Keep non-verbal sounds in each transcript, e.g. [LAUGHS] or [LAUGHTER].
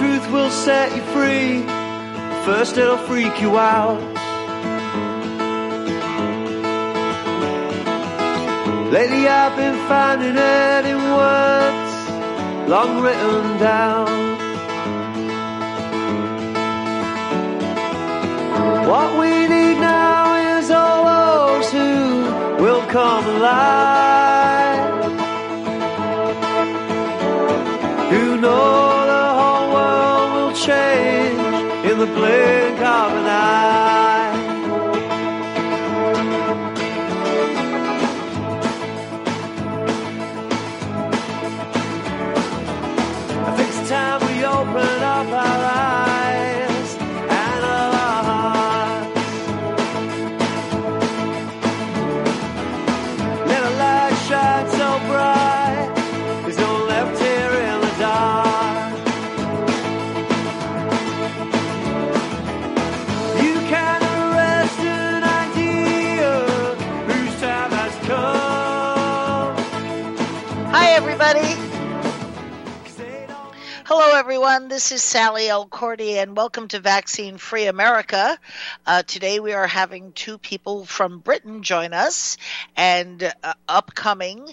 truth will set you free. First it'll freak you out. Lately I've been finding it in words long written down. What we need now is all those who will come alive. The blink of an eye. Everyone. This is Sallie Elkordy, and welcome to Vaccine Free America. Uh, today, we are having two people from Britain join us, and uh, upcoming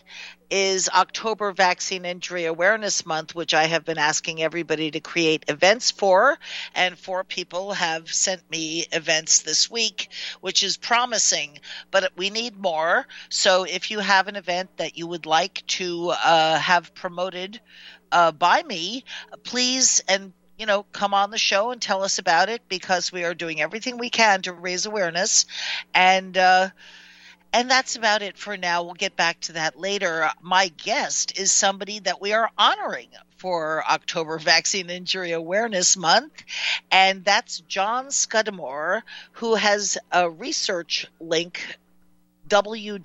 is October Vaccine Injury Awareness Month, which I have been asking everybody to create events for, and four people have sent me events this week, which is promising, but we need more. So, if you have an event that you would like to uh, have promoted, uh, by me, please and you know come on the show and tell us about it because we are doing everything we can to raise awareness and uh, and that's about it for now. We'll get back to that later. My guest is somebody that we are honoring for October Vaccine Injury Awareness Month, and that's John Scudamore, who has a research link www.whale,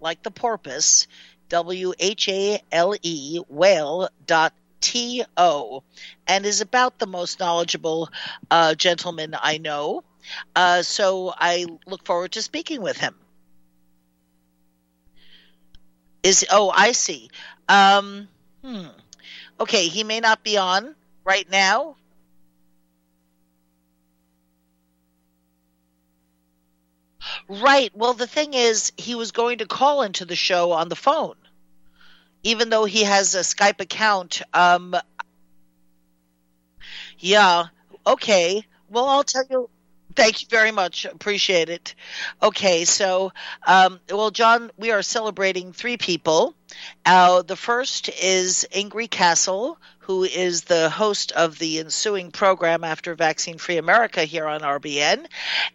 like the porpoise, W H A L E, whale dot T O, and is about the most knowledgeable uh, gentleman I know. Uh, so I look forward to speaking with him. Is oh I see. Um, hmm. Okay, he may not be on right now. Right. Well, the thing is, he was going to call into the show on the phone, even though he has a Skype account. Um, yeah. Okay. Well, I'll tell you. Thank you very much. Appreciate it. Okay, so, um, well, John, we are celebrating three people. Uh, the first is Ingri Cassel, who is the host of the ensuing program after Vaccine Free America here on RBN,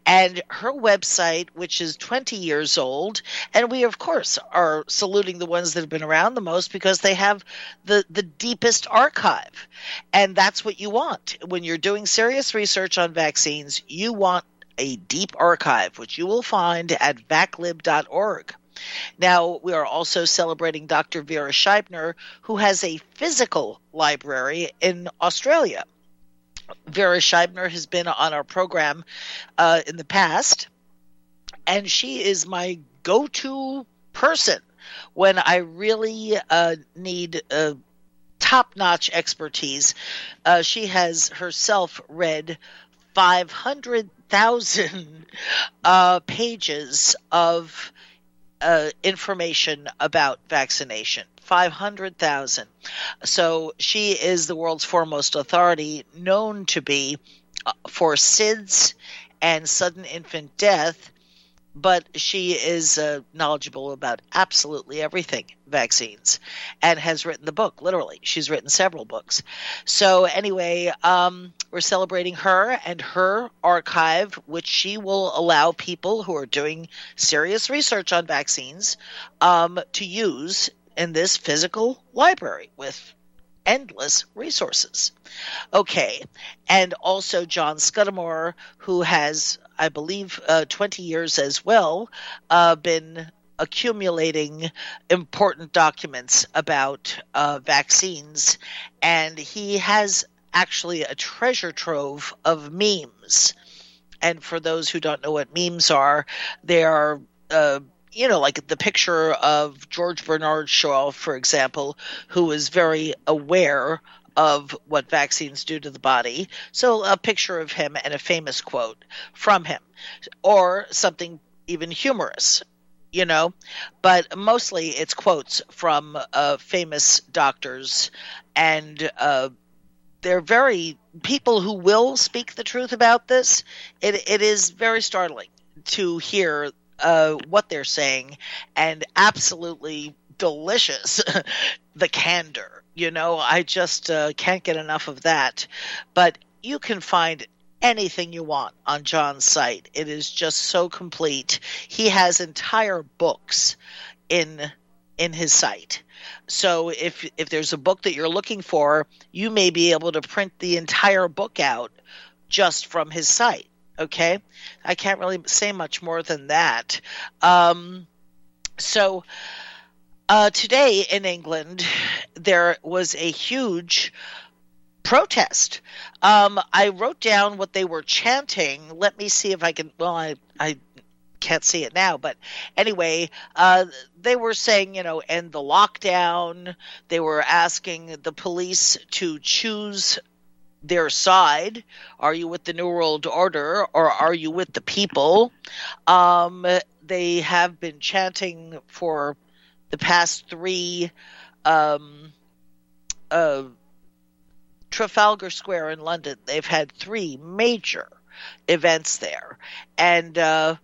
and her website, which is 20 years old, and we of course are saluting the ones that have been around the most because they have the the deepest archive, and that's what you want when you're doing serious research on vaccines. You want a deep archive, which you will find at vaclib.org. Now, we are also celebrating Dr. Vera Scheibner, who has a physical library in Australia. Vera Scheibner has been on our program uh, in the past, and she is my go to person when I really uh, need uh, top notch expertise. Uh, she has herself read 500,000 uh, pages of uh, information about vaccination. 500,000. So she is the world's foremost authority, known to be uh, for SIDS and sudden infant death, but she is uh, knowledgeable about absolutely everything vaccines and has written the book, literally. She's written several books. So, anyway, um, we're celebrating her and her archive, which she will allow people who are doing serious research on vaccines um, to use in this physical library with endless resources. Okay, and also John Scudamore, who has, I believe, uh, 20 years as well, uh, been accumulating important documents about uh, vaccines, and he has actually a treasure trove of memes. And for those who don't know what memes are, they are uh, you know, like the picture of George Bernard Shaw, for example, who was very aware of what vaccines do to the body. So a picture of him and a famous quote from him, or something even humorous, you know. But mostly it's quotes from uh, famous doctors, and uh, they're very people who will speak the truth about this. It it is very startling to hear uh, what they're saying, and absolutely delicious [LAUGHS] the candor you know, I just uh, can't get enough of that. But you can find anything you want on John's site. It is just so complete. He has entire books in in his site. So if if there's a book that you're looking for, you may be able to print the entire book out just from his site. Okay, I can't really say much more than that. Um, so uh, today in England, there was a huge protest. Um, I wrote down what they were chanting. Let me see if I can. Well, I, I can't see it now, but anyway, uh, they were saying, you know, end the lockdown. They were asking the police to choose their side. Are you with the New World Order or are you with the people? Um, they have been chanting for the past three um, uh, Trafalgar Square in London, they've had three major events there. And uh,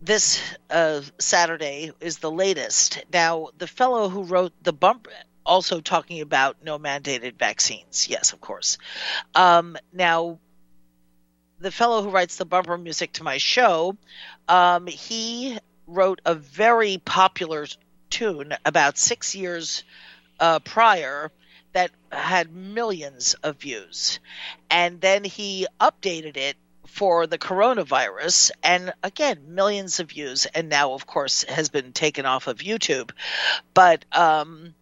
this uh, Saturday is the latest. Now, the fellow who wrote the bumper, also talking about no mandated vaccines. Yes, of course. Um, now, the fellow who writes the bumper music to my show, um, he wrote a very popular tune about six years uh, prior that had millions of views. And then he updated it for the coronavirus and again millions of views. And now of course has been taken off of youtube. But um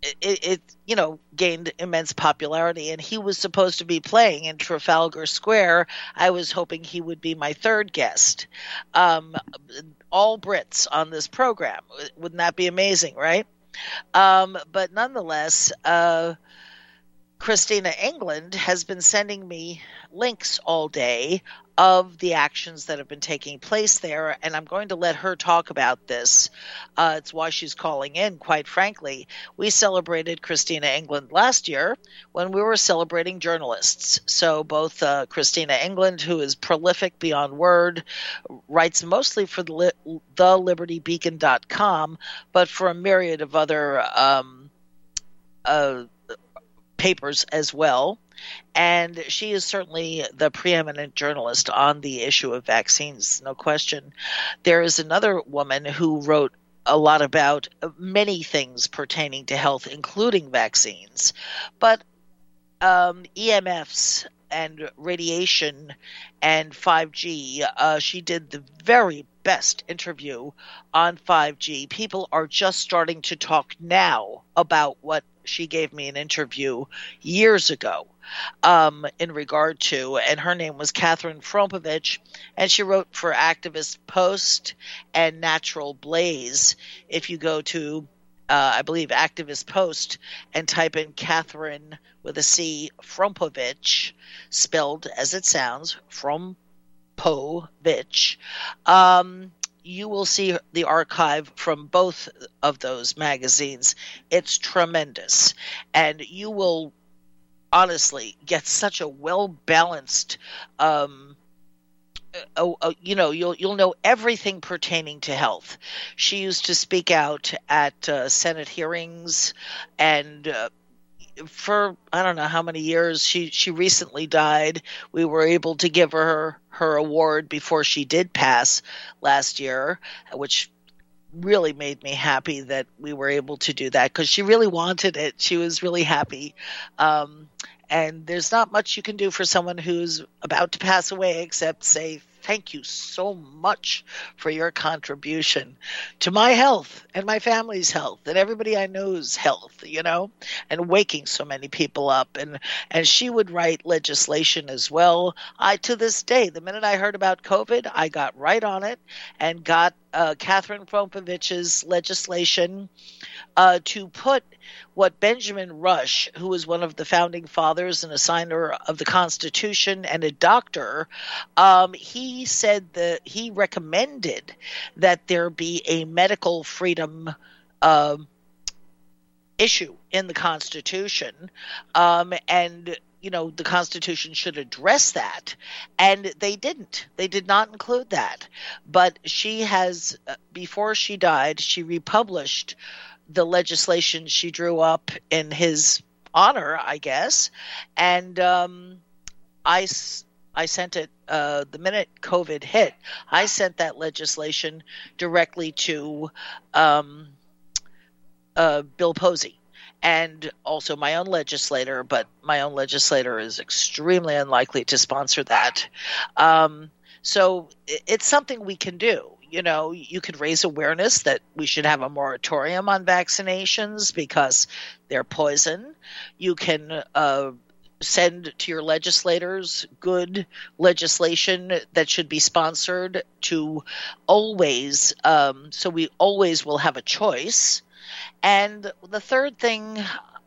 it, it, you know gained immense popularity. And he was supposed to be playing in trafalgar square. I was hoping he would be my third guest. Um, all brits on this program. Wouldn't that be amazing right? Um, but nonetheless uh, Christina England has been sending me links all day of the actions that have been taking place there, and I'm going to let her talk about this. Uh, it's why she's calling in, quite frankly. We celebrated Christina England last year when we were celebrating journalists. So, both uh, Christina England, who is prolific beyond word, writes mostly for the, the libertybeacon.com, but for a myriad of other um, uh, papers as well. And she is certainly the preeminent journalist on the issue of vaccines, no question. There is another woman who wrote a lot about many things pertaining to health, including vaccines. But um, EMFs and radiation and 5G. Uh, she did the very best interview on 5G. People are just starting to talk now about what she gave me an interview years ago um, in regard to, and her name was Catherine Frompovich, and she wrote for Activist Post and Natural Blaze. If you go to, uh, I believe, Activist Post and type in Catherine with a C Frompovich, spelled as it sounds, Frompovich, um, you will see the archive from both of those magazines. It's tremendous. And you will honestly get such a well balanced um, uh, uh, you know you'll you'll know everything pertaining to health. She used to speak out at uh, Senate hearings and uh, for I don't know how many years. She she recently died. We were able to give her her award before she did pass last year, which really made me happy that we were able to do that because she really wanted it. She was really happy. Um, and there's not much you can do for someone who's about to pass away except say thank you so much for your contribution to my health and my family's health and everybody I know's health, you know, and waking so many people up. And, and she would write legislation as well. I, to this day, the minute I heard about COVID, I got right on it and got uh, Catherine Frompovich's legislation uh, to put what Benjamin Rush, who was one of the founding fathers and a signer of the Constitution and a doctor, um, he said that he recommended that there be a medical freedom. Uh, issue in the Constitution, um, and you know the constitution should address that and they didn't they did not include that but she has uh, before she died she republished the legislation she drew up in his honor i guess and um, i I sent it uh, the minute COVID hit. I sent that legislation directly to um, uh, Bill Posey, and also my own legislator, but my own legislator is extremely unlikely to sponsor that. Um, so it's something we can do. You know, you could raise awareness that we should have a moratorium on vaccinations because they're poison. You can uh, send to your legislators good legislation that should be sponsored to always, um, so we always will have a choice and the third thing,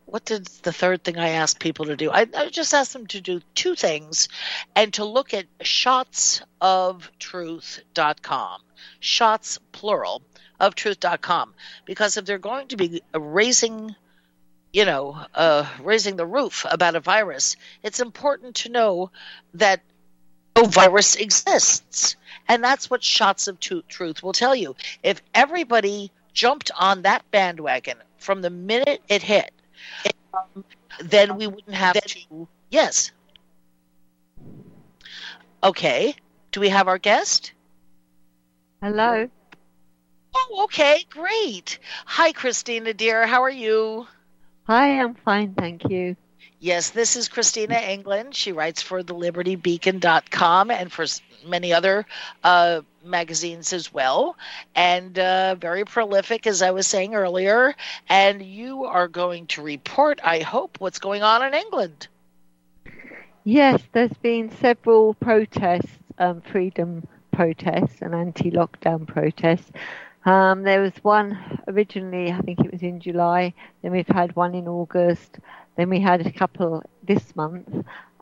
what did the third thing I asked people to do? I, I just asked them to do two things and to look at shotsoftruth.com. Shots, plural, of truth.com. Because if they're going to be raising you know, uh, raising the roof about a virus, it's important to know that no virus exists. And that's what Shots of Truth will tell you. If everybody jumped on that bandwagon from the minute it hit, um, then we wouldn't have to. Yes. Okay. Do we have our guest? Hello. Oh, okay, great. Hi, Christina, dear. How are you? Hi, I'm fine, thank you. Yes, this is Christina England. She writes for the libertybeacon.com and for many other uh, magazines as well, and uh, very prolific, as I was saying earlier. And you are going to report, I hope, what's going on in England. Yes, there's been several protests, um, freedom protests, and anti lockdown protests. Um, there was one originally, I think it was in July, then we've had one in August, then we had a couple this month,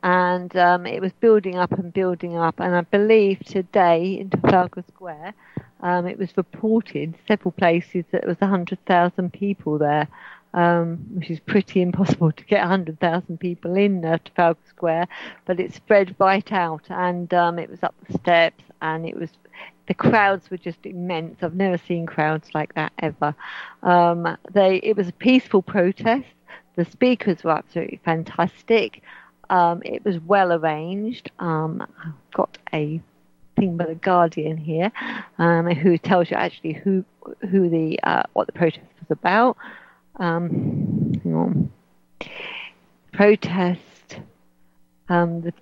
and um, it was building up and building up. And I believe today in Trafalgar Square, um, it was reported several places that there was 100,000 people there, um, which is pretty impossible to get 100,000 people in uh, Trafalgar Square. But it spread right out, and um, it was up the steps, and it was the crowds were just immense. I've never seen crowds like that ever. Um, they it was a peaceful protest. The speakers were absolutely fantastic. Um, it was well arranged. Um, I've got a thing by the Guardian here, um, who tells you actually who who the uh, what the protest was about. Um, protest. Um, the,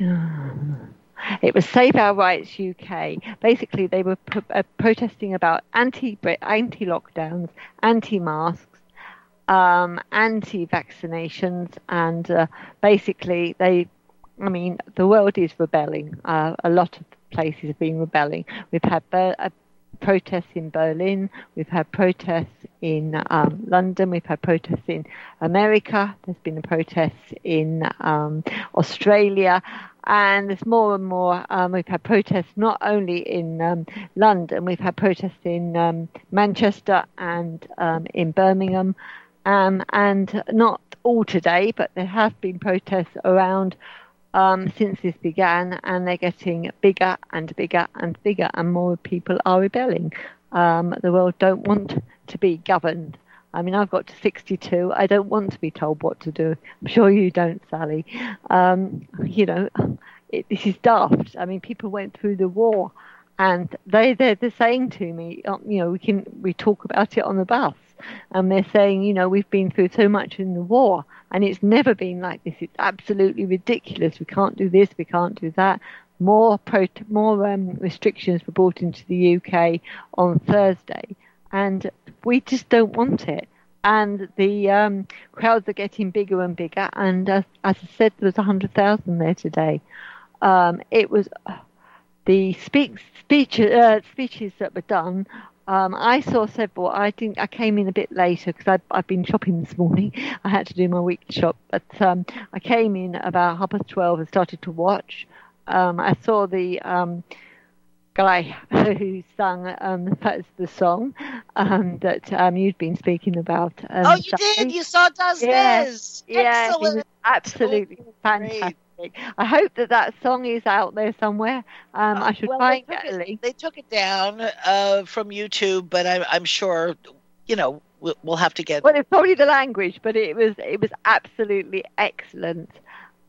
uh, [SIGHS] it was Save Our Rights UK. Basically, they were pro- uh, protesting about anti anti lockdowns, anti masks um, anti-vaccinations, and uh, basically they, I mean, the world is rebelling. Uh, a lot of places have been rebelling. We've had Ber- uh, protests in Berlin. We've had protests in um, London. We've had protests in America. There's been a protest in um, Australia. And there's more and more. Um, we've had protests not only in um, London, we've had protests in um, Manchester and in Birmingham um, and not all today, but there have been protests around um, since this began, and they're getting bigger and bigger and bigger, and more people are rebelling. Um, the world don't want to be governed. I mean, I've got to 62. I don't want to be told what to do. I'm sure you don't, Sallie. Um, you know, it, this is daft. I mean, people went through the war, and they they're, they're saying to me, um, you know, we can we talk about it on the bus and they're saying, you know, we've been through so much in the war and it's never been like this. It's absolutely ridiculous. We can't do this, we can't do that. More pro- more um, restrictions were brought into the UK on Thursday, and we just don't want it. And the um, crowds are getting bigger and bigger. And as, as I said, there was 100,000 there today. Um, it was the speak, speech, uh, speeches that were done um, I saw several. I think I came in a bit later because I've been shopping this morning. [LAUGHS] I had to do my weekly shop, but um, I came in about half past twelve and started to watch. Um, I saw the um, guy [LAUGHS] who sung um, the song um, that um, you'd been speaking about. Oh, you did? You saw Daz Yeah, yeah absolutely oh, fantastic. I hope that that song is out there somewhere. Um, uh, I should well, find it, link. They took it down uh, from YouTube, but I, I'm sure, you know, we'll, we'll have to get. Well, it's probably the language, but it was it was absolutely excellent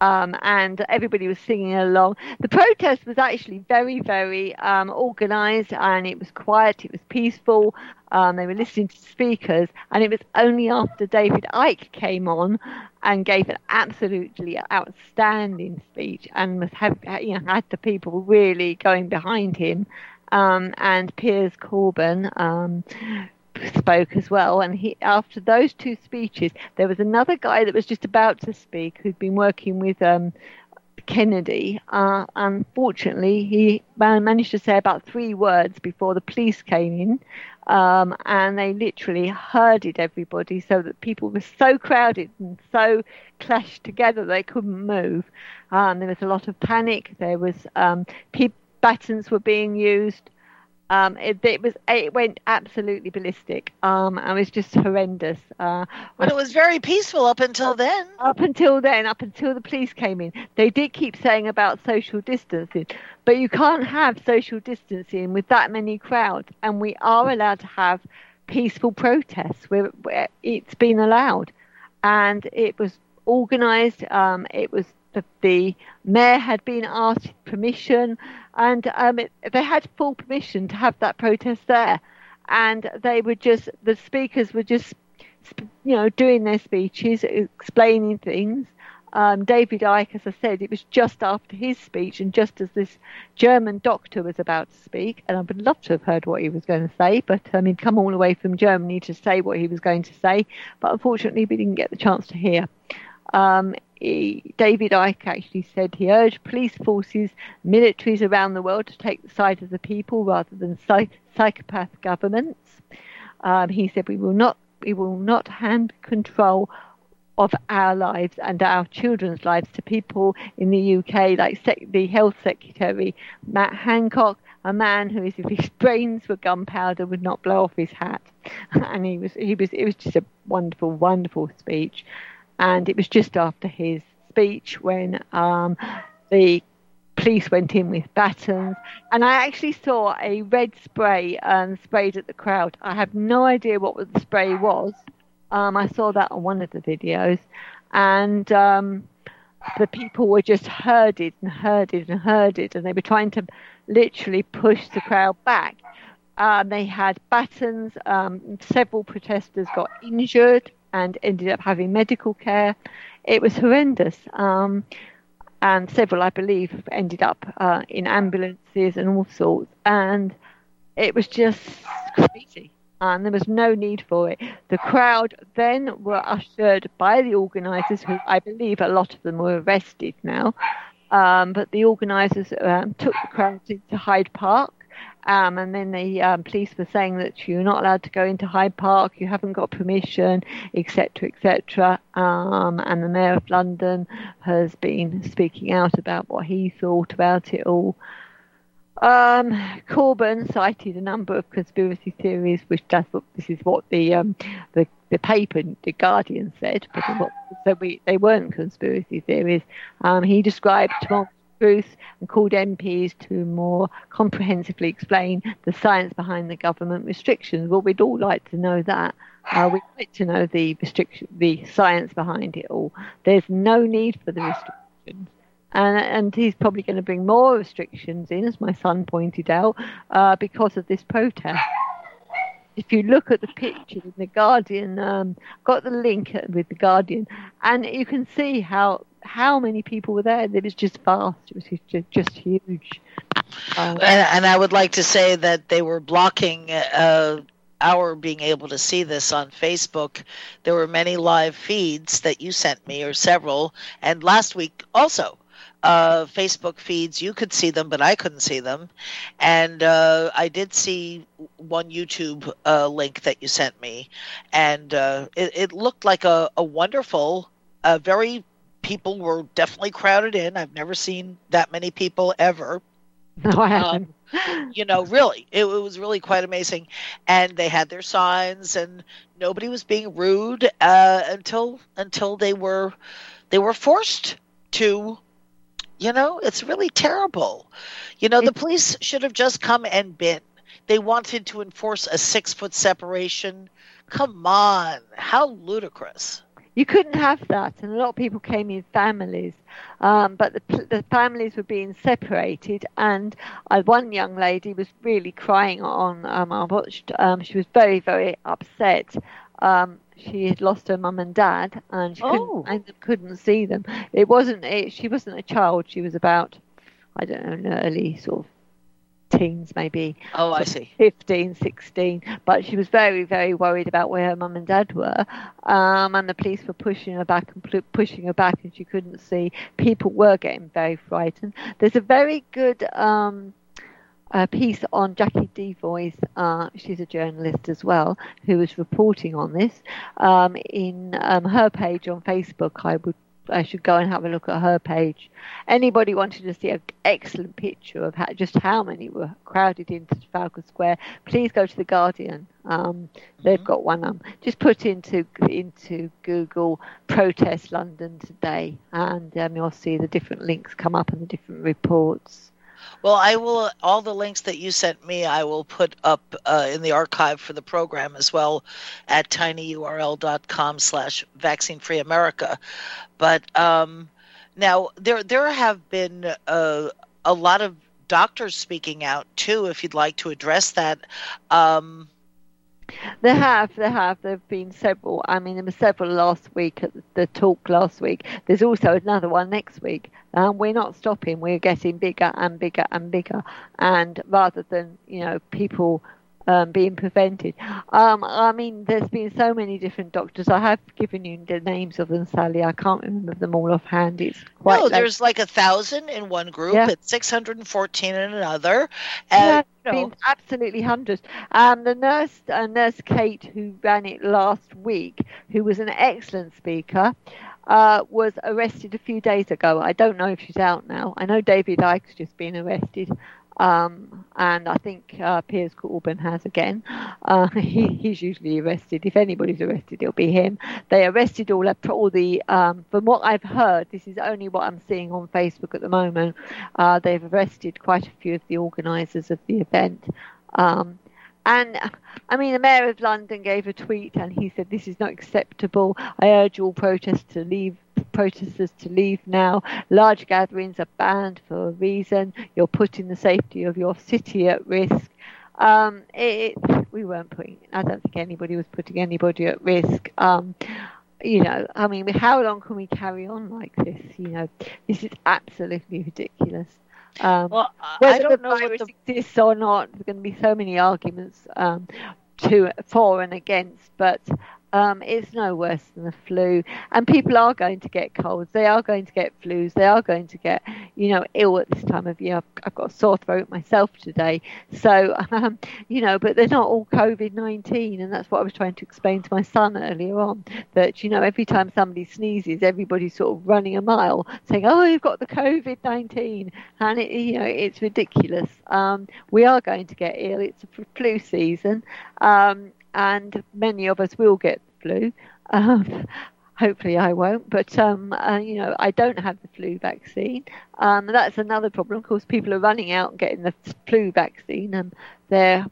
um, and everybody was singing along. The protest was actually very, very um, organised, and it was quiet. It was peaceful. Um, they were listening to speakers, and it was only after David Icke came on and gave an absolutely outstanding speech, and was have, you know had the people really going behind him. Um, and Piers Corbyn, um, spoke as well. And he, after those two speeches, there was another guy that was just about to speak who'd been working with um, Kennedy. Uh, unfortunately, he managed to say about three words before the police came in. Um, and they literally herded everybody so that people were so crowded and so clashed together they couldn't move. Um, there was a lot of panic. There was um, pe- batons were being used. Um, it, it, was it went absolutely ballistic. Um, and it was just horrendous. Uh, but it was very peaceful up until then. Up until then, up until the police came in, they did keep saying about social distancing, but you can't have social distancing with that many crowds. And we are allowed to have peaceful protests where, where it's been allowed, and it was organised. Um, it was the, the mayor had been asked permission and um, it, they had full permission to have that protest there, and they were just the speakers were just you know doing their speeches, explaining things. Um, David Icke, as I said, it was just after his speech and just as this German doctor was about to speak, and I would love to have heard what he was going to say, but um, he'd come all the way from Germany to say what he was going to say, but unfortunately we didn't get the chance to hear. Um, David Icke actually said he urged police forces, militaries around the world to take the side of the people rather than psych- psychopath governments. Um, he said we will not we will not hand control of our lives and our children's lives to people in the UK, like sec- the health secretary Matt Hancock, a man who if his brains were gunpowder would not blow off his hat, [LAUGHS] and he was he was it was just a wonderful wonderful speech and it was just after his speech when um, the police went in with batons, and I actually saw a red spray um, sprayed at the crowd. I have no idea what the spray was. Um, I saw that on one of the videos, and um, the people were just herded and herded and herded, and they were trying to literally push the crowd back. Um, they had batons. Um, several protesters got injured and ended up having medical care. It was horrendous. Um, and several, I believe, ended up uh, in ambulances and all sorts. And it was just crazy. And there was no need for it. The crowd then were ushered by the organisers, who I believe a lot of them were arrested now. Um, but the organisers um, took the crowd into Hyde Park um, and then the um, police were saying that you're not allowed to go into Hyde Park, you haven't got permission, etc., etc. Um, and the mayor of London has been speaking out about what he thought about it all. Um, Corbyn cited a number of conspiracy theories, which does this is what the um, the the paper, the Guardian said, but [SIGHS] so we, they weren't conspiracy theories. Um, he described truth and called MPs to more comprehensively explain the science behind the government restrictions. Well, we'd all like to know that. Uh, we'd [SIGHS] like to know the restriction, the science behind it all. There's no need for the restrictions. And, and he's probably going to bring more restrictions in, as my son pointed out, uh, because of this protest if you look at the picture in the Guardian, um, got the link with the Guardian, and you can see how how many people were there. It was just vast. It was just, just huge. Um, and, and, I would like to say that they were blocking uh, our being able to see this on Facebook. There were many live feeds that you sent me, or several, and last week also. Uh, Facebook feeds. You could see them, but I couldn't see them. And uh, I did see one YouTube uh, link that you sent me, and uh, it, it, looked like a, a wonderful, uh, very people were definitely crowded in. I've never seen that many people ever. [LAUGHS] No, I haven't. Um, you know, really, it, it, was really quite amazing. And they had their signs, and nobody was being rude uh, until until they were they were forced to. You know, it's really terrible. You know, the police should have just come and been. They wanted to enforce a six foot separation. Come on, how ludicrous! you couldn't have that, and a lot of people came in families, um, but the, the, families were being separated. And uh, one young lady was really crying on. Um, I watched. Um, she was very, very upset. Um, she had lost her mum and dad, and she oh. couldn't, couldn't see them. It wasn't. It, she wasn't a child. She was about, I don't know, early sort of teens maybe. Oh, I see. 15, 16. But she was very, very worried about where her mum and dad were. Um, and the police were pushing her back and pushing her back, and she couldn't see. People were getting very frightened. There's a very good. Um, a piece on Jacqui Deevoy's, uh, she's a journalist as well, who was reporting on this. Um, in um, her page on Facebook, I would I should go and have a look at her page. Anybody wanted to see an excellent picture of how, just how many were crowded into Trafalgar Square, please go to the Guardian. Um, they've mm-hmm. got one. Um, just put into into Google protest London today, and um, you'll see the different links come up and the different reports. Well, I will. All the links that you sent me, I will put up uh, in the archive for the program as well at tinyurl.com/slash vaccine free America. But um, now there there have been uh, a lot of doctors speaking out too. If you'd like to address that. Um, there have, there have. There have been several. I mean, there were several last week at the talk last week. There's also another one next week. Um, we're not stopping. We're getting bigger and bigger and bigger. And rather than you know people um, being prevented. Um, I mean, there's been so many different doctors. I have given you the names of them, Sallie. I can't remember them all offhand. It's quite. No, there's like a thousand in one group yeah. and 614 in another. And, yeah, been absolutely hundreds. Um, the nurse, uh, Nurse Kate, who ran it last week, who was an excellent speaker. Uh, was arrested a few days ago. I don't know if she's out now. I know David Icke's just been arrested. Um, and I think uh, Piers Corbyn has again. Uh, [LAUGHS] he, he's usually arrested. If anybody's arrested, it'll be him. They arrested all, all the, um, from what I've heard, this is only what I'm seeing on Facebook at the moment. Uh, they've arrested quite a few of the organisers of the event. Um, and I mean, the mayor of London gave a tweet and he said, This is not acceptable. I urge all protesters to leave protesters to leave now. Large gatherings are banned for a reason. You're putting the safety of your city at risk. Um, it, we weren't putting. I don't think anybody was putting anybody at risk. Um, you know, I mean, how long can we carry on like this? You know, this is absolutely ridiculous. Um, well, whether the virus the... exists or not, there's going to be so many arguments um, to for and against. But um, it's no worse than the flu, and people are going to get colds. They are going to get flus. They are going to get, you know, ill at this time of year. I've, I've got a sore throat myself today, so [LAUGHS] um, you know, but they're not all COVID nineteen, and that's what I was trying to explain to my son earlier on. That you know, every time somebody sneezes, everybody's sort of running a mile, saying, "Oh, you've got the COVID nineteen," and it, you know, it's ridiculous. Um, we are going to get ill. It's a flu season. Um, and many of us will get the flu. Um, [LAUGHS] hopefully I won't, but um, uh, you know I don't have the flu vaccine. Um, that's another problem. Of course, people are running out and getting the flu vaccine, and they're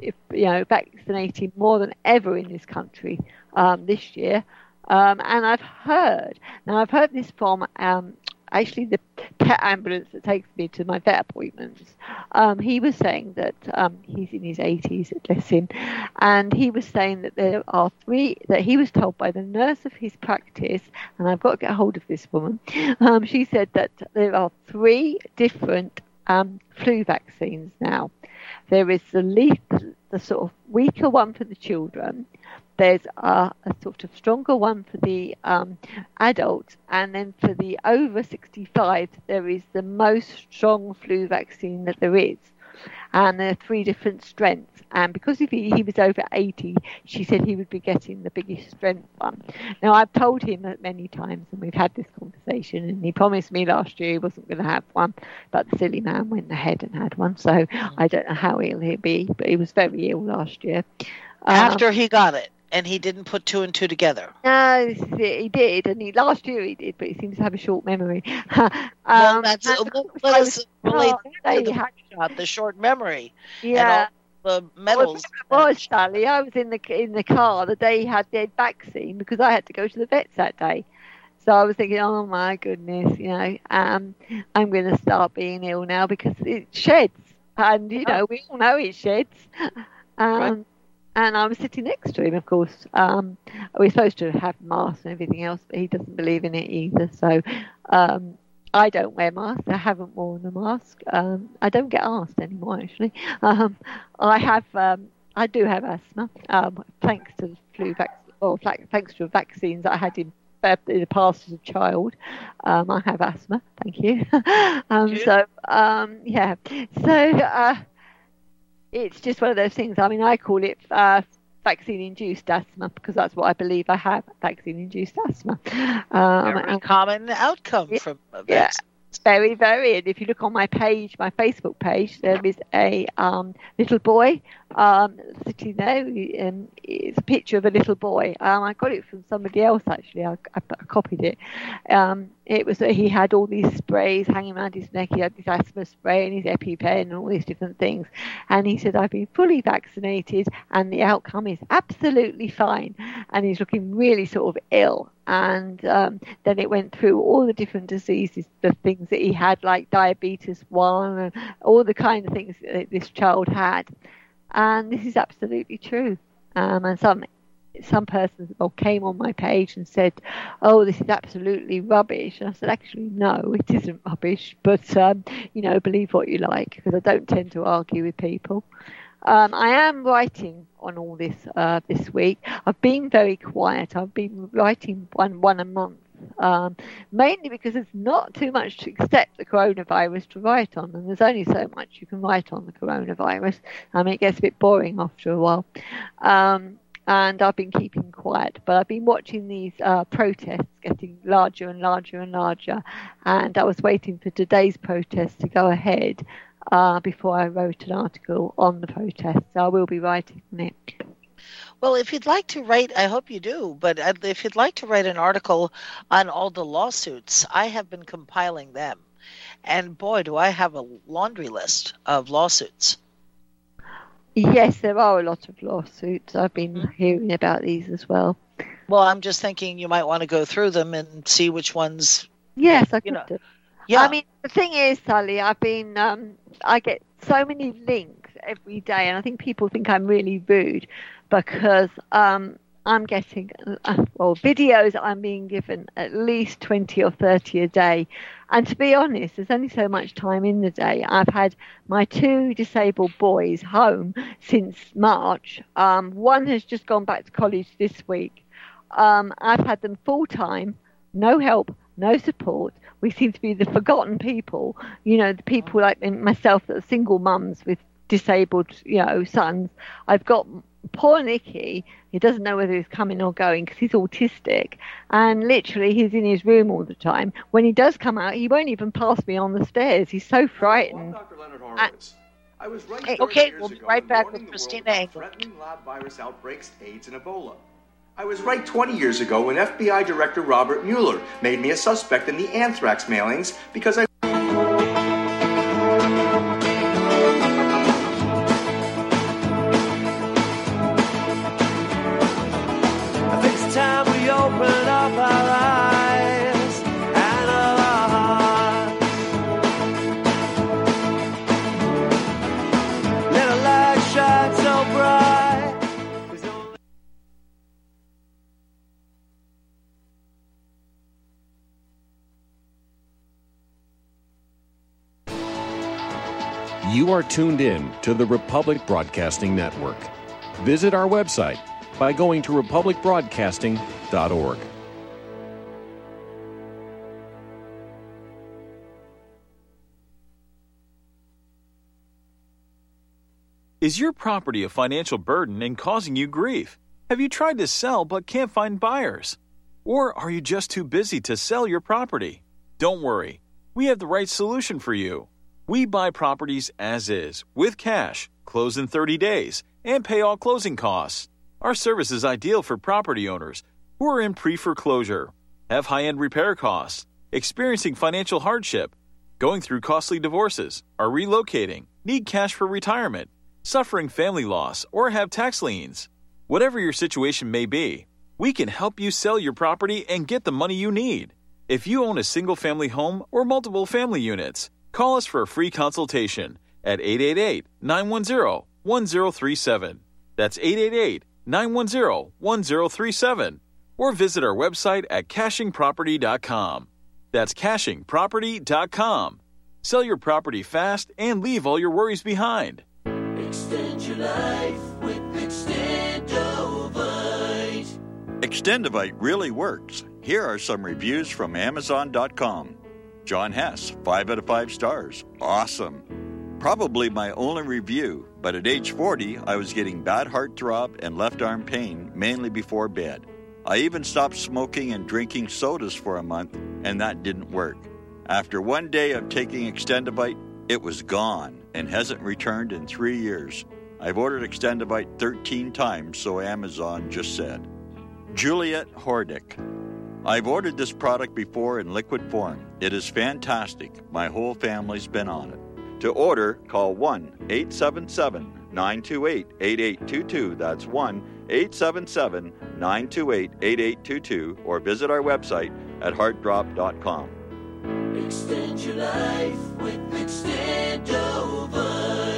you know vaccinating more than ever in this country um, this year. Um, and I've heard now I've heard this from um, actually the pet ambulance that takes me to my vet appointments, um, he was saying that um, he's in his 80s, bless him, and he was saying that there are three, that he was told by the nurse of his practice, and I've got to get hold of this woman, um, she said that there are three different um, flu vaccines now. There is the, the sort of weaker one for the children, there's a, a sort of stronger one for the um, adults, and then for the over 65, there is the most strong flu vaccine that there is. And there are three different strengths. And because if he, he was over 80, she said he would be getting the biggest strength one. Now, I've told him that many times, and we've had this conversation, and he promised me last year he wasn't going to have one, but the silly man went ahead and had one. So I don't know how ill he'll be, but he was very ill last year. Um, After he got it, and he didn't put two and two together. no, he did, and he last year he did, but he seems to have a short memory. [LAUGHS] um, well, that's and let us relate told that they to the had- shot, the short memory, yeah, the medals. Well, was Sallie. I was in the in the car the day he had the vaccine because I had to go to the vets that day. So I was thinking, oh my goodness, you know, um, I'm going to start being ill now because it sheds, and you know, we all know it sheds. Um, Right. And I was sitting next to him, of course. Um, we're supposed to have masks and everything else, but he doesn't believe in it either. So um, I don't wear masks. I haven't worn a mask. Um, I don't get asked anymore, actually. Um, I have, um, I do have asthma, um, thanks to the flu vaccine, or thanks to vaccines I had in, uh, in the past as a child. Um, I have asthma. Thank you. [LAUGHS] um, Good. so um, yeah, so uh, it's just one of those things. I mean, I call it. Uh, Vaccine-induced asthma because that's what I believe I have. Vaccine-induced asthma. Um, Very and- common outcome Yeah. from Yeah. very, very. And if you look on my page, my Facebook page, there is a um, little boy um, sitting there. And it's a picture of a little boy. Um, I got it from somebody else actually. I, I, I copied it. Um, it was that he had all these sprays hanging around his neck. He had this asthma spray and his EpiPen and all these different things. And he said, "I've been fully vaccinated, and the outcome is absolutely fine." And he's looking really sort of ill. And um, then it went through all the different diseases, the things that he had, like diabetes one, and all the kind of things that this child had. And this is absolutely true. Um, and some some person well, came on my page and said, "Oh, this is absolutely rubbish." And I said, "Actually, no, it isn't rubbish. But um, you know, believe what you like, because I don't tend to argue with people." Um, I am writing on all this uh, this week. I've been very quiet. I've been writing one one a month, um, mainly because there's not too much to accept the coronavirus to write on, and there's only so much you can write on the coronavirus. I mean, it gets a bit boring after a while. Um, and I've been keeping quiet, but I've been watching these uh, protests getting larger and larger and larger, and I was waiting for today's protest to go ahead uh, before I wrote an article on the protest. So I will be writing it. Well, if you'd like to write, I hope you do, but if you'd like to write an article on all the lawsuits, I have been compiling them. And boy, do I have a laundry list of lawsuits. Yes, there are a lot of lawsuits. I've been Mhm. hearing about these as well. Well, I'm just thinking you might want to go through them and see which ones. Yes, I could know, do. Yeah, I mean, the thing is, Sallie, I've been, um, I get so many links every day, and I think people think I'm really rude because um, I'm getting, uh, well, videos I'm being given at least 20 or 30 a day. And to be honest, there's only so much time in the day. I've had my two disabled boys home since March. Um, one has just gone back to college this week. Um, I've had them full time, no help, no support. We seem to be the forgotten people, you know, the people like myself that are single mums with disabled, you know, sons. I've got poor Nicky. He doesn't know whether he's coming or going because he's autistic, and literally he's in his room all the time. When he does come out, he won't even pass me on the stairs. He's so frightened. Dr. Leonard uh, Horowitz. I was right Hey, 30 okay, we'll be right back with Christina England. Threatening lab virus outbreaks, AIDS, and Ebola. I was right 20 years ago when FBI Director Robert Mueller made me a suspect in the anthrax mailings because I You are tuned in to the Republic Broadcasting Network. Visit our website, by going to republicbroadcasting.org. Is your property a financial burden and causing you grief? Have you tried to sell but can't find buyers? Or are you just too busy to sell your property? Don't worry, we have the right solution for you. We buy properties as is, with cash, close in 30 days, and pay all closing costs. Our service is ideal for property owners who are in pre foreclosure, have high end repair costs, experiencing financial hardship, going through costly divorces, are relocating, need cash for retirement, suffering family loss, or have tax liens. Whatever your situation may be, we can help you sell your property and get the money you need. If you own a single family home or multiple family units, call us for a free consultation at 888 910 1037. That's 888 910 1037. Or visit our website at cachingproperty.com. That's cachingproperty.com. Sell your property fast and leave all your worries behind. Extend your life with Extendovite. Extendovite really works. Here are some reviews from Amazon.com. John Hess, 5 out of 5 stars. Awesome. Probably my only review, but at age 40, I was getting bad heart throb and left arm pain, mainly before bed. I even stopped smoking and drinking sodas for a month, and that didn't work. After one day of taking Extendovite, it was gone and hasn't returned in three years. I've ordered Extendovite 13 times, so Amazon just said. Juliet Hordick. I've ordered this product before in liquid form. It is fantastic. My whole family's been on it. To order, call 1 877 928 8822. That's 1 877 928 8822. Or visit our website at heartdrop.com. Extend your life with Extendovite.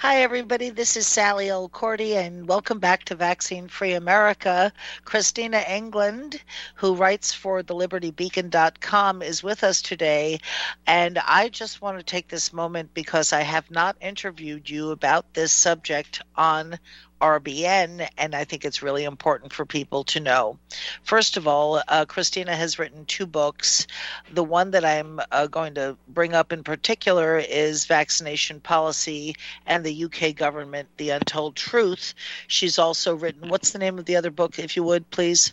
Hi, everybody. This is Sallie Elkordy, and welcome back to Vaccine Free America. Christina England, who writes for thelibertybeacon.com, is with us today. And I just want to take this moment because I have not interviewed you about this subject on RBN, and I think it's really important for people to know. First of all, uh, Christina has written two books. The one that I'm uh, going to bring up in particular is Vaccination Policy and the UK Government, The Untold Truth. She's also written, what's the name of the other book, if you would, please?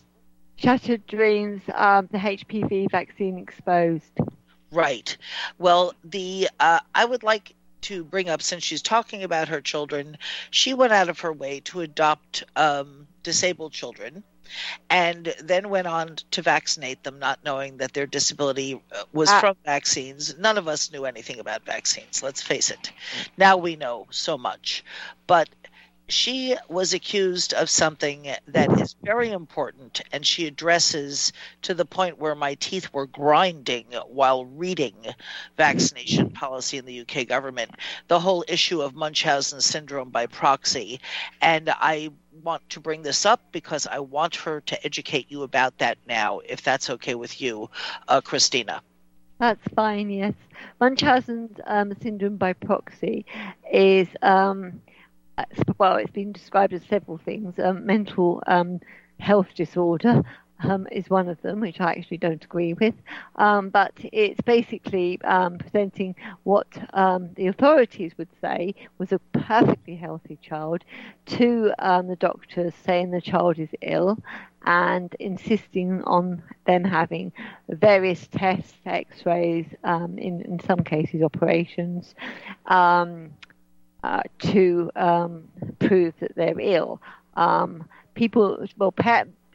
Shattered Dreams, um, the HPV vaccine exposed. Right. Well, the uh, I would like to bring up since she's talking about her children, she went out of her way to adopt um, disabled children and then went on to vaccinate them, not knowing that their disability uh, was Ah. from vaccines. None of us knew anything about vaccines, let's face it. Now we know so much. But she was accused of something that is very important, and she addresses to the point where my teeth were grinding while reading vaccination policy in the UK government the whole issue of Munchausen syndrome by proxy. And I want to bring this up because I want her to educate you about that now, if that's okay with you, uh, Christina. That's fine, yes. Munchausen um, syndrome by proxy is, um, well, it's been described as several things um, mental um, health disorder, um, is one of them, which I actually don't agree with. Um, but it's basically um, presenting what um, the authorities would say was a perfectly healthy child to the doctors saying the child is ill and insisting on them having various tests, x rays, in, in some cases, operations. Uh, to prove that they're ill. people, well,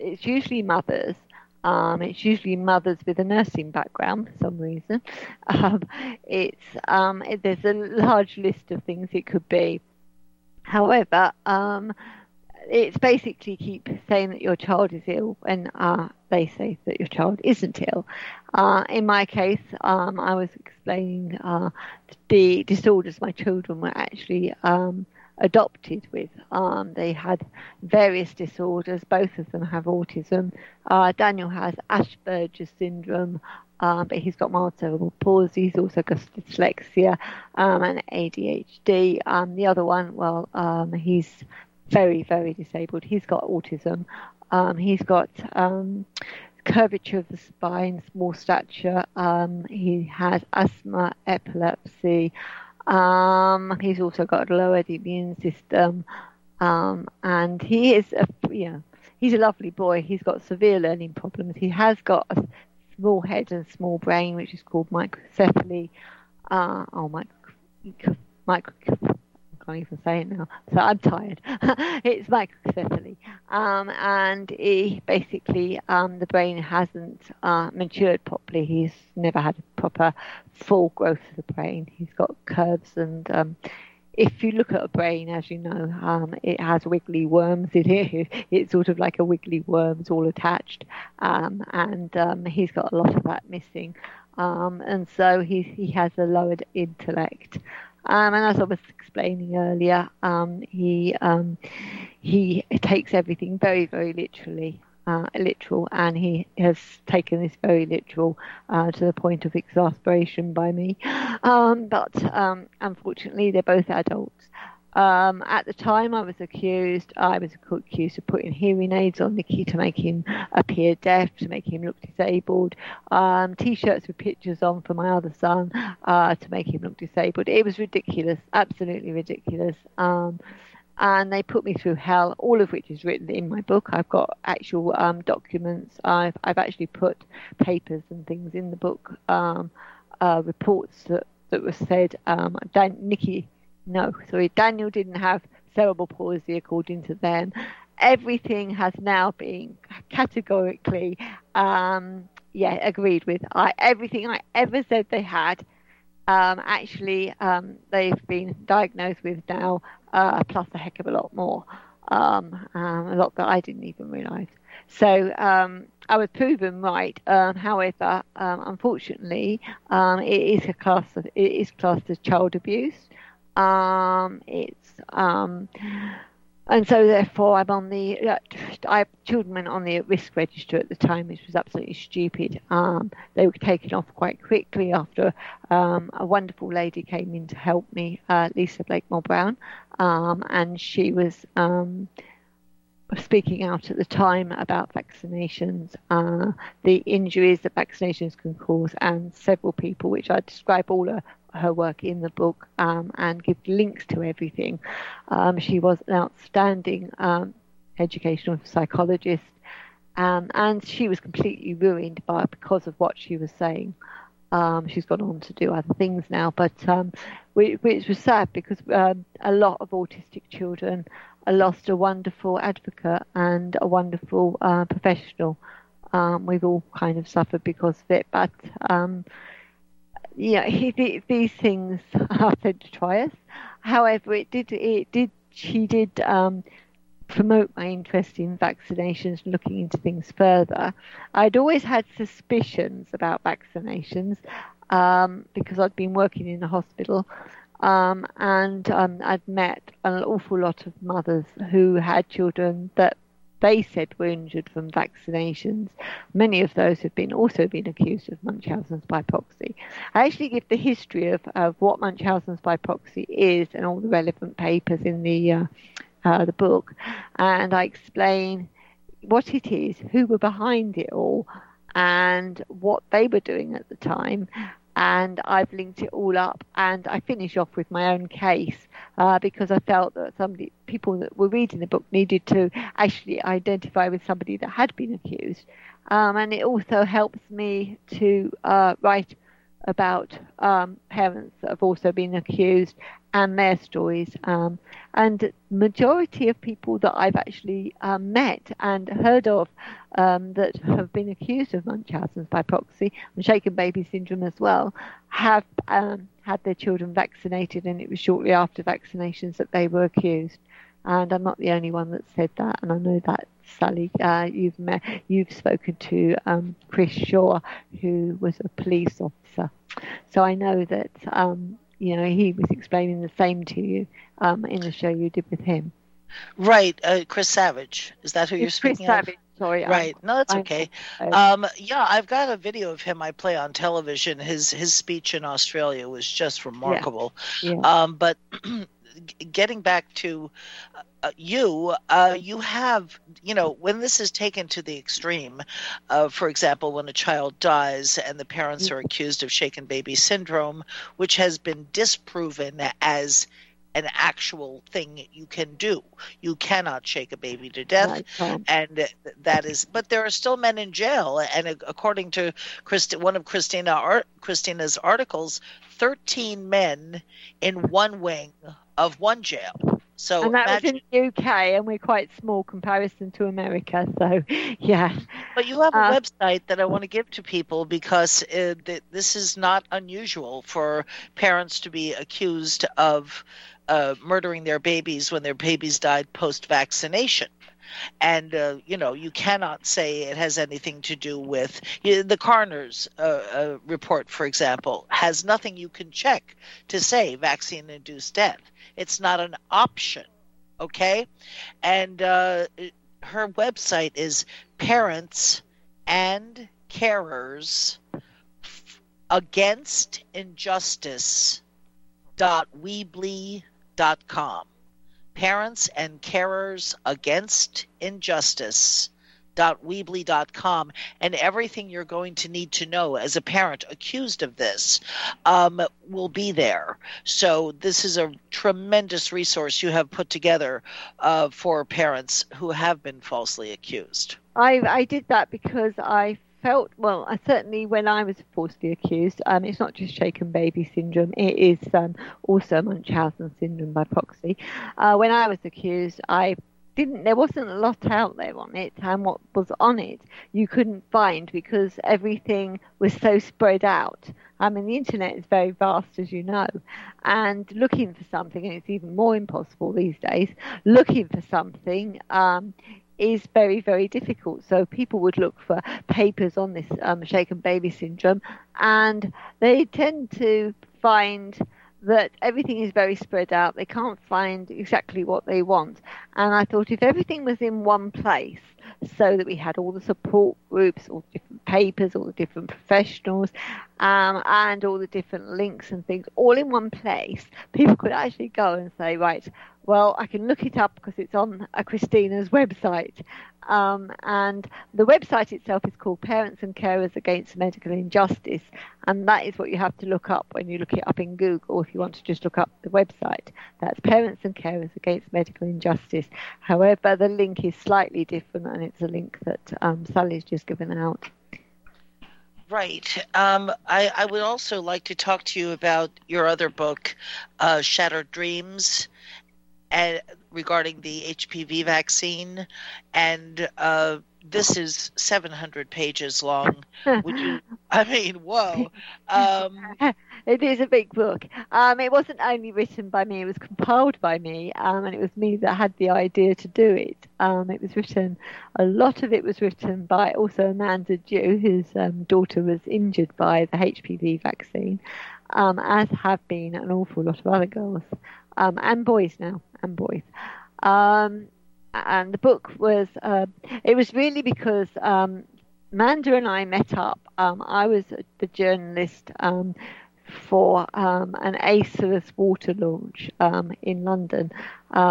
it's usually mothers. Um, it's usually mothers with a nursing background for some reason. [LAUGHS] Um, it's um, it, there's a large list of things it could be. However, um, it's basically keep saying that your child is ill when uh, they say that your child isn't ill. Uh, in my case, um, I was explaining uh, the disorders my children were actually um, adopted with. Um, they had various disorders. Both of them have autism. Uh, Daniel has Asperger's syndrome, um, but he's got mild cerebral palsy. He's also got dyslexia um, and ADHD. Um, the other one, well, he's very, very disabled. He's got autism. Um, he's got curvature of the spine, small stature. he has asthma, epilepsy. Um, he's also got a lowered immune system, um, and he is a you know, he's a lovely boy. He's got severe learning problems. He has got a small head and small brain, which is called microcephaly. Uh, oh, micro, micro, can't even say it now. So I'm tired. [LAUGHS] it's microcephaly, um, and he, basically um, the brain hasn't uh, matured properly. He's never had a proper full growth of the brain. He's got curves and. Um, if you look at a brain, as you know, um, it has wiggly worms in [LAUGHS] it. It's sort of like a wiggly worms all attached, um, and um, he's got a lot of that missing. Um, and so he he has a lowered intellect. Um, and as I was explaining earlier, um, he um, he takes everything very very literally. Uh, literal, and he has taken this very literal uh, to the point of exasperation by me. [GASPS] Um, but um, unfortunately, they're both adults, um, at the time, I was accused. I was accused of putting hearing aids on Nicky to make him appear deaf, to make him look disabled. Um, T-shirts with pictures on for my other son uh, to make him look disabled. It was ridiculous, absolutely ridiculous. Um, and they put me through hell, all of which is written in my book. I've got actual um, documents. I've I've actually put papers and things in the book, um, uh, reports that that were said. Um, Dan, Nicky no, sorry, Daniel didn't have cerebral palsy according to them. Everything has now been categorically, um, yeah, agreed with. I, everything I ever said they had, um, actually, um, they've been diagnosed with now, uh, plus a heck of a lot more, um, um, a lot that I didn't even realise. So um, I was proven right. Um, however, um, unfortunately, um, it is a class of, it is classed as child abuse. Um, it's um, and so therefore I'm on the I have children on the risk register at the time, which was absolutely stupid. Um, they were taken off quite quickly after um, a wonderful lady came in to help me, uh, Lisa Blakemore Brown, um, and she was. Um, speaking out at the time about vaccinations, uh, the injuries that vaccinations can cause, and several people, which I describe all uh, her work in the book um, and give links to everything. Um, she was an outstanding um, educational psychologist, um, and she was completely ruined by because of what she was saying. Um, she's gone on to do other things now, but um, which, which, was sad because a lot of autistic children lost a wonderful advocate and a wonderful uh, professional. we've all kind of suffered because of it, but yeah, he, these things [LAUGHS] are us. However, it did it did she did um, promote my interest in vaccinations, and looking into things further. I'd always had suspicions about vaccinations um, because I'd been working in a hospital. Um, and um, I'd met an awful lot of mothers who had children that they said were injured from vaccinations. Many of those have been also been accused of Munchausen's by proxy. I actually give the history of, of what Munchausen's by proxy is and all the relevant papers in the uh, uh, the book, and I explain what it is, who were behind it all, and what they were doing at the time. And I've linked it all up, and I finish off with my own case uh, because I felt that somebody, people that were reading the book, needed to actually identify with somebody that had been accused, um, and it also helps me to uh, write about um, parents that have also been accused and their stories. Um, and majority of people that I've actually um, met and heard of um, that have been accused of Munchausen's by proxy and shaken baby syndrome as well have um, had their children vaccinated, and it was shortly after vaccinations that they were accused. And I'm not the only one that said that, and I know that Sallie, uh, you've met, you've spoken to um, Chris Shaw, who was a police officer. So I know that um, you know he was explaining the same to you um, in the show you did with him. Right, uh, Chris Savage. Is that who It's you're speaking Chris of? Savage. Sorry, I'm- Right. No, that's I'm- okay. Um, yeah, I've got a video of him I play on television. His his speech in Australia was just remarkable. yeah. Um, but [CLEARS THROAT] getting back to uh, you, uh, you have, you know, when this is taken to the extreme, uh, for example, when a child dies and the parents are accused of shaken baby syndrome, which has been disproven as an actual thing you can do. You cannot shake a baby to death and that is but there are still men in jail and according to Christi- one of christina Ar- christina's articles 13 men in one wing of one jail so and that imagine, was in the UK, and we're quite small comparison to America. So, [LAUGHS] yeah. but you have a uh, website that i want to give to people because uh, th- this is not unusual for parents to be accused of uh, murdering their babies when their babies died post vaccination and uh, you know you cannot say it has anything to do with the coroner's uh, uh, report for example has nothing you can check to say vaccine induced death. It's not an option okay? And uh, her website is parents and carers against injustice dot weebly dot com parents and carers against injustice weebly.com and everything you're going to need to know as a parent accused of this um, will be there. So this is a tremendous resource you have put together uh, for parents who have been falsely accused. I, I did that because I felt, well, I certainly when I was falsely accused, um, it's not just shaken baby syndrome, it is um, also Munchausen syndrome by proxy. Uh, when I was accused, I didn't, there wasn't a lot out there on it, and what was on it you couldn't find because everything was so spread out. I mean, the internet is very vast, as you know, and looking for something, and it's even more impossible these days, looking for something um, is very, very difficult. So people would look for papers on this um, shaken baby syndrome, and they tend to find that everything is very spread out. They can't find exactly what they want. And I thought if everything was in one place, so that we had all the support groups, all the different papers, all the different professionals, um, and all the different links and things all in one place, people could actually go and say, right, well, I can look it up because it's on uh, Christina's website. Um, and the website itself is called Parents and Carers Against Medical Injustice. And that is what you have to look up when you look it up in Google if you want to just look up the website. That's Parents and Carers Against Medical Injustice. However, the link is slightly different and it's a link that um, Sallie's just given out. Right. Um, I, I would also like to talk to you about your other book, uh, Shattered Dreams, and regarding the HPV vaccine. And uh, this is 700 pages long. Would you? [LAUGHS] I mean, whoa. Um, [LAUGHS] it is a big book. Um, it wasn't only written by me; it was compiled by me, um, and it was me that had the idea to do it. Um, it was written. A lot of it was written by also Amanda Dew, whose um, daughter was injured by the HPV vaccine, um, as have been an awful lot of other girls um, and boys now, and boys. Um, and the book was. Uh, it was really because um, Manda and I met up. Um, I was the journalist um, for um, an Acilis water launch um, in London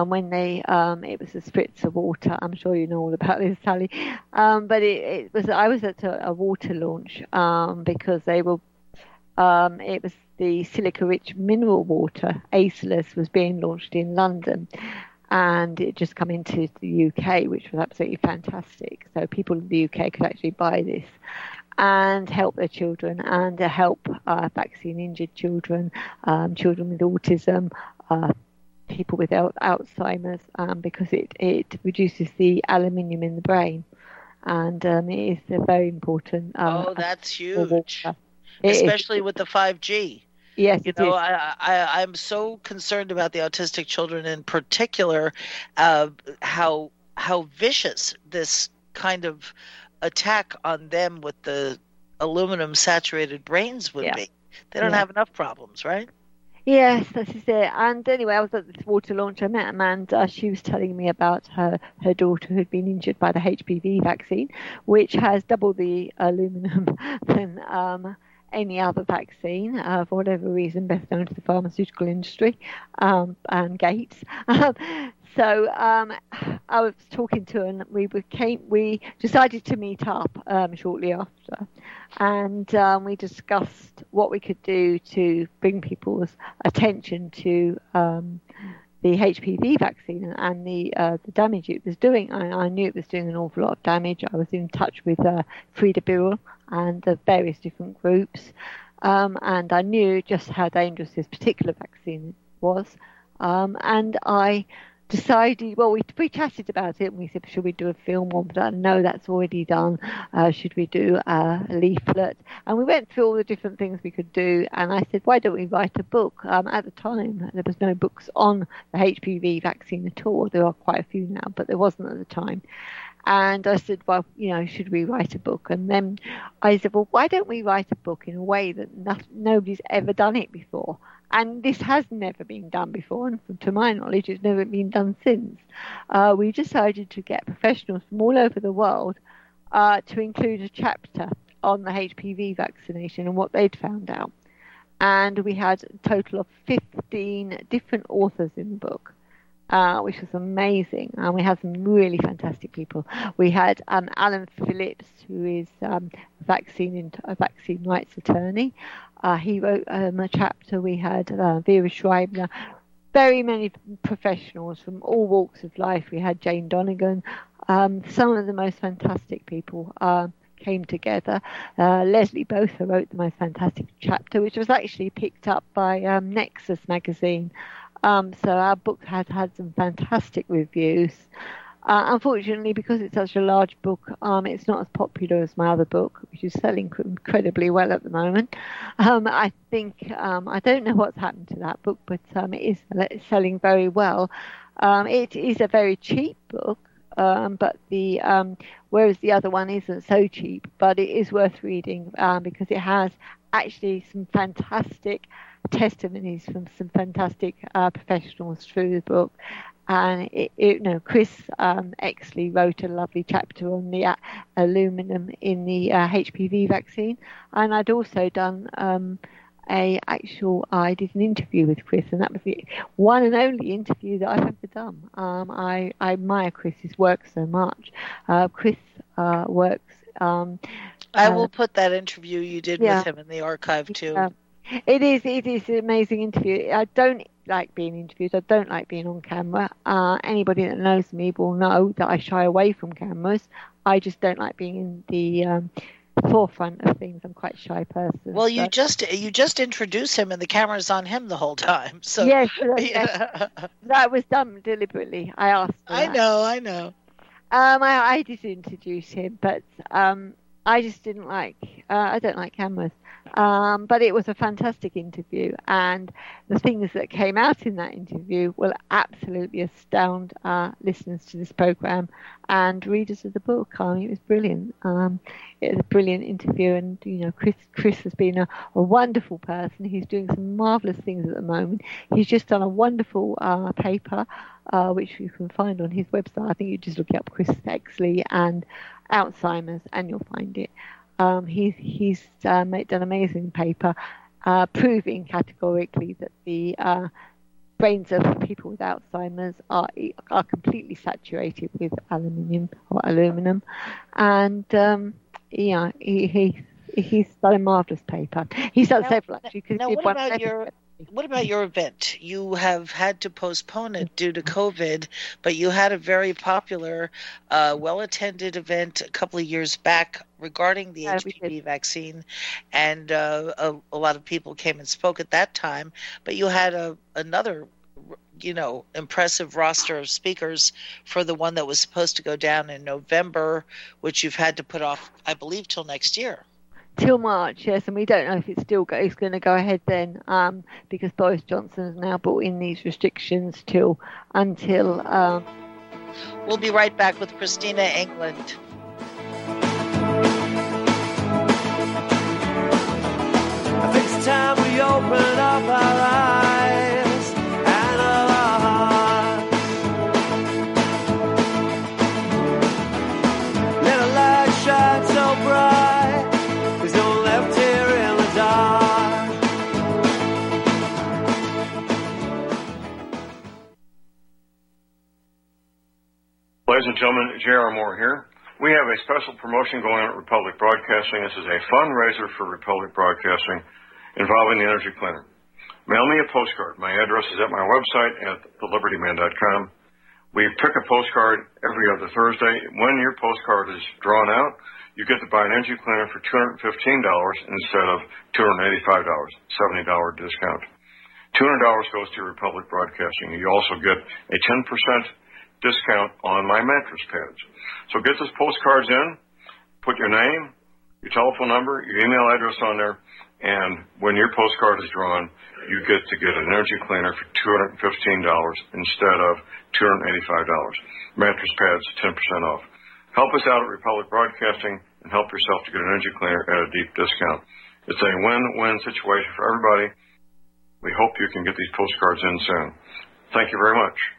when they um, it was a spritzer water. I'm sure you know all about this, Sallie. Um, but it, it, was I was at a, a water launch um, because they were it was the silica-rich mineral water Acilis was being launched in London. And it just come into the UK, which was absolutely fantastic. So people in the UK could actually buy this and help their children and help uh, vaccine injured children, um, children with autism, uh, people with Alzheimer's, um, because it, it reduces the aluminium in the brain. And um, it is a very important. Uh, oh, that's huge. Especially with the 5G. Yes, you know, I, I I'm so concerned about the autistic children in particular, uh, how how vicious this kind of attack on them with the aluminum saturated brains would yeah. be. They don't yeah. have enough problems, right? Yes, this is it. And anyway, I was at this water launch. I met Amanda. She was telling me about her, her daughter who had been injured by the HPV vaccine, which has double the aluminum [LAUGHS] than um, any other vaccine, uh, for whatever reason, best known to the pharmaceutical industry um, and Gates. so um, I was talking to her, and we became we decided to meet up um, shortly after, and um, we discussed what we could do to bring people's attention to um, the HPV vaccine and the uh, the damage it was doing. I, I, knew it was doing an awful lot of damage. I was in touch with uh, Freda Birrell and the various different groups, um, and I knew just how dangerous this particular vaccine was. Um, and I decided, well, we, we chatted about it and we said, should we do a film on that? No, that's already done. Uh, should we do a leaflet? And we went through all the different things we could do. And I said, why don't we write a book? Um, at the time, there was no books on the HPV vaccine at all. There are quite a few now, but there wasn't at the time. And I said, well, you know, should we write a book? And then I said, well, why don't we write a book in a way that nobody's ever done it before? And this has never been done before, and to my knowledge, it's never been done since. Uh, we decided to get professionals from all over the world uh, to include a chapter on the HPV vaccination and what they'd found out. And we had a total of 15 different authors in the book uh, which was amazing. And we had some really fantastic people. We had um, Alan Phillips, who is um, vaccine a vaccine rights attorney. Uh, he wrote um, a chapter. We had uh, Viera Scheibner. Very many professionals from all walks of life. We had Jayne Donegan. Um, some of the most fantastic people uh, came together. Uh, Leslie Botha wrote the most fantastic chapter, which was actually picked up by um, Nexus magazine. Um, so our book has had some fantastic reviews. Uh, unfortunately, because it's such a large book, um, it's not as popular as my other book, which is selling incredibly well at the moment. Um, I think um, I don't know what's happened to that book, but um, it is selling very well. Um, it is a very cheap book, um, but the whereas the other one isn't so cheap, but it is worth reading because it has actually some fantastic testimonies from some fantastic uh, professionals through the book. And it, it, you know, Chris um, Exley wrote a lovely chapter on the uh, aluminum in the uh, HPV vaccine, and I'd also done um, a actual. I did an interview with Chris, and that was the one and only interview that I've ever done. Um, I, I admire Chris's work so much. Uh, Chris uh, works. Um, I will uh, put that interview you did yeah, with him in the archive too. It is. It is an amazing interview. I don't like being interviewed. I don't like being on camera. Uh, anybody that knows me will know that I shy away from cameras. I just don't like being in the um, forefront of things. I'm quite a shy person. Well, you just you just introduce him, and the camera's on him the whole time. [LAUGHS] So yes, [LAUGHS] yeah. that was done deliberately. I asked. I know. I know. Um, I, I did introduce him, but um, I just didn't like. Uh, I don't like cameras. Um, but it was a fantastic interview, and the things that came out in that interview will absolutely astound our listeners to this program and readers of the book. I mean, it was brilliant. Um, it was a brilliant interview, and you know, Chris Chris has been a, a wonderful person. He's doing some marvelous things at the moment. He's just done a wonderful uh, paper, uh, which you can find on his website. I think you just look up Chris Exley and Alzheimer's, and you'll find it. Um, he's he's uh, made an amazing paper uh, proving categorically that the uh, brains of people with Alzheimer's are are completely saturated with aluminium or aluminum, and um, yeah, he, he he's done a marvelous paper. He's done Now- several actually. 'cause he did one your what about your event? You have had to postpone it due to COVID, but you had a very popular, uh, well-attended event a couple of years back regarding the Yeah, HPV vaccine, and uh, a, a lot of people came and spoke at that time. But you had a another, you know, impressive roster of speakers for the one that was supposed to go down in November, which you've had to put off, I believe, till next year. Till March, yes, and we don't know if it's still go, it's going to go ahead then, um, because Boris Johnson has now brought in these restrictions till until um, We'll be right back with Christina England. Gentlemen, J.R. Moore here. We have a special promotion going on at Republic Broadcasting. This is a fundraiser for Republic Broadcasting involving the Energy Cleaner. Mail me a postcard. My address is at my website at thelibertyman.com. We pick a postcard every other Thursday. When your postcard is drawn out, you get to buy an energy cleaner for $215 instead of $285, $70 discount. $200 goes to Republic Broadcasting. You also get a 10% discount on my mattress pads. So get those postcards in, put your name, your telephone number, your email address on there, and when your postcard is drawn, you get to get an energy cleaner for $215 instead of $285. Mattress pads, 10% off. Help us out at Republic Broadcasting and help yourself to get an energy cleaner at a deep discount. It's a win-win situation for everybody. We hope you can get these postcards in soon. Thank you very much.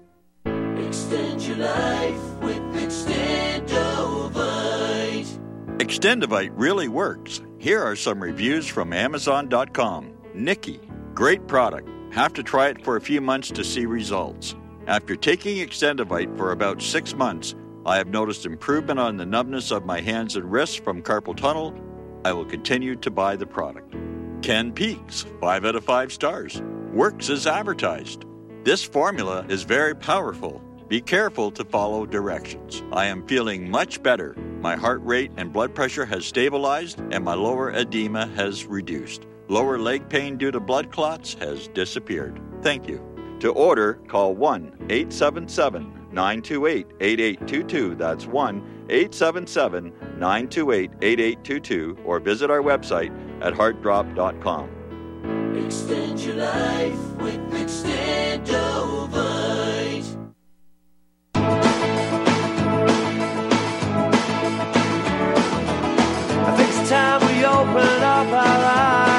Extend your life with Extendovite. Extendivite really works. Here are some reviews from Amazon.com. Nikki, great product. Have to try it for a few months to see results. After taking Extendovite for about six months, I have noticed improvement on the numbness of my hands and wrists from carpal tunnel. I will continue to buy the product. Ken Peaks, 5 out of 5 stars. Works as advertised. This formula is very powerful. Be careful to follow directions. I am feeling much better. My heart rate and blood pressure has stabilized, and my lower edema has reduced. Lower leg pain due to blood clots has disappeared. Thank you. To order, call 1 877 928 8822. That's 1 877 928 8822, or visit our website at heartdrop.com. Extend your life with Extendovite. Time we open up our eyes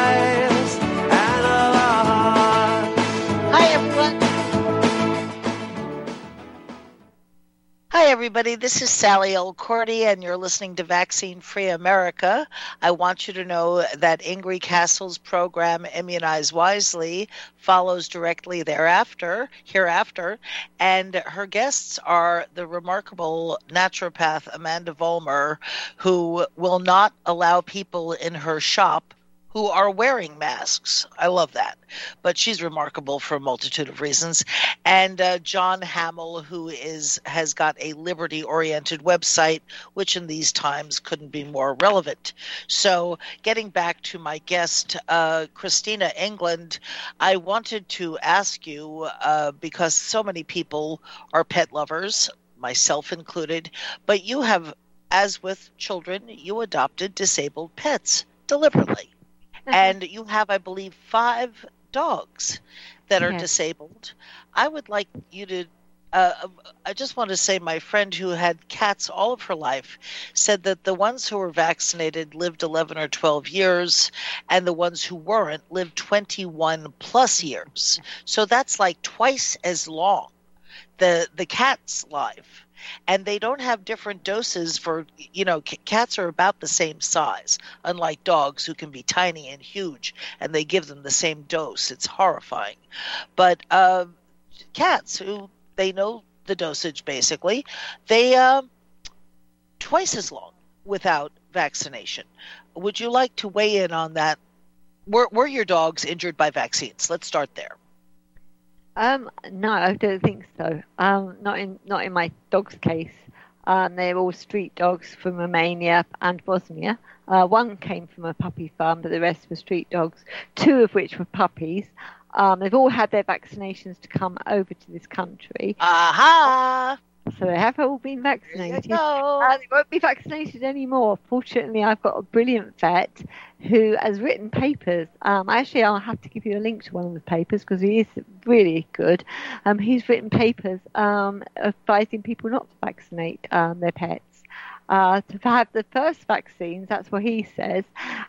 everybody. This is Sallie Elkordy, and you're listening to Vaccine Free America. I want you to know that Ingri Cassel's program, Immunize Wisely, follows directly thereafter, hereafter, and her guests are the remarkable naturopath Amanda Volmer, who will not allow people in her shop who are wearing masks. I love that. But she's remarkable for a multitude of reasons. And uh, John Hamill, who is has got a liberty-oriented website, which in these times couldn't be more relevant. So, getting back to my guest, uh, Christina England, I wanted to ask you uh, because so many people are pet lovers, myself included, but you have, as with children, you adopted disabled pets deliberately and you have, I believe, five dogs that are Yes. disabled. I would like you to. Uh, I just want to say, my friend who had cats all of her life said that the ones who were vaccinated lived 11 or 12 years, and the ones who weren't lived 21 plus years. So that's like twice as long the the cat's life and they don't have different doses for you know c- cats are about the same size unlike dogs who can be tiny and huge and they give them the same dose. It's horrifying. But uh, cats who they know the dosage basically they uh, twice as long without vaccination. Would you like to weigh in on that? Were, were your dogs injured by vaccines? Let's start there Um, no, I don't think so. Um, not in not in my dog's case. Um, they're all street dogs from Romania and Bosnia. Uh, one came from a puppy farm, but the rest were street dogs. Two of which were puppies. Um, they've all had their vaccinations to come over to this country. aha So they have all been vaccinated. go. Uh, they won't be vaccinated anymore. Fortunately, I've got a brilliant vet who has written papers. Um, actually, I'll have to give you a link to one of the papers because he is really good. Um, he's written papers um, advising people not to vaccinate um, their pets. Uh, to have the first vaccines, that's what he says,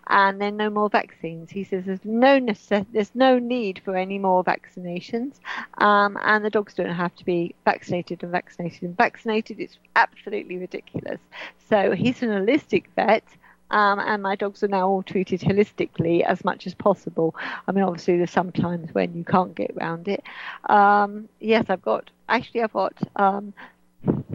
and then no more vaccines. He says there's no necess- there's no need for any more vaccinations, um, and the dogs don't have to be vaccinated and vaccinated and vaccinated. It's absolutely ridiculous. So he's an holistic vet. Um, and my dogs are now all treated holistically as much as possible. I mean, obviously, there's some times when you can't get around it. Um, yes, I've got actually I've got um,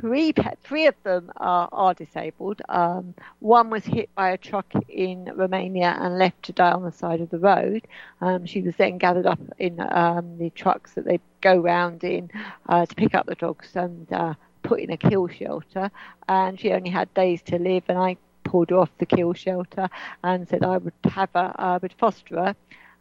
three. Three of them are, are disabled. Um, one was hit by a truck in Romania and left to die on the side of the road. Um, she was then gathered up in um, the trucks that they go round in uh, to pick up the dogs and uh, put in a kill shelter. And she only had days to live, and I pulled her off the kill shelter and said I would have her, uh, would foster her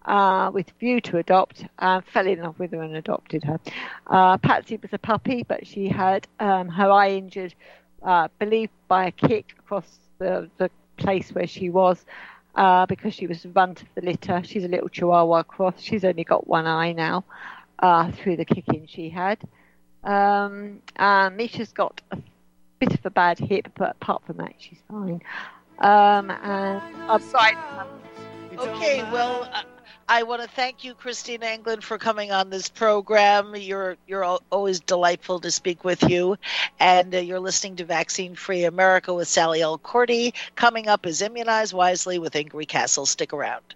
uh, with view to adopt, uh, fell in love with her and adopted her. Uh, Patsy was a puppy, but she had um, her eye injured, uh, believed by a kick across the, the place where she was. Uh, because she was run to the litter. She's a little Chihuahua cross. She's only got one eye now uh, through the kicking she had. Um, and Misha's got a bit of a bad hip, but apart from that, she's fine. Um, and I'm sorry. Okay, well, uh, I want to thank you, Christina England, for coming on this program. You're you're always delightful to speak with you, and uh, you're listening to Vaccine Free America with Sallie Elkordy. Coming up is Immunize Wisely with Ingri Cassel. Stick around.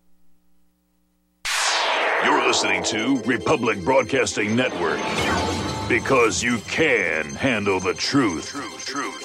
You're listening to Republic Broadcasting Network because you can handle the truth. Truth, truth.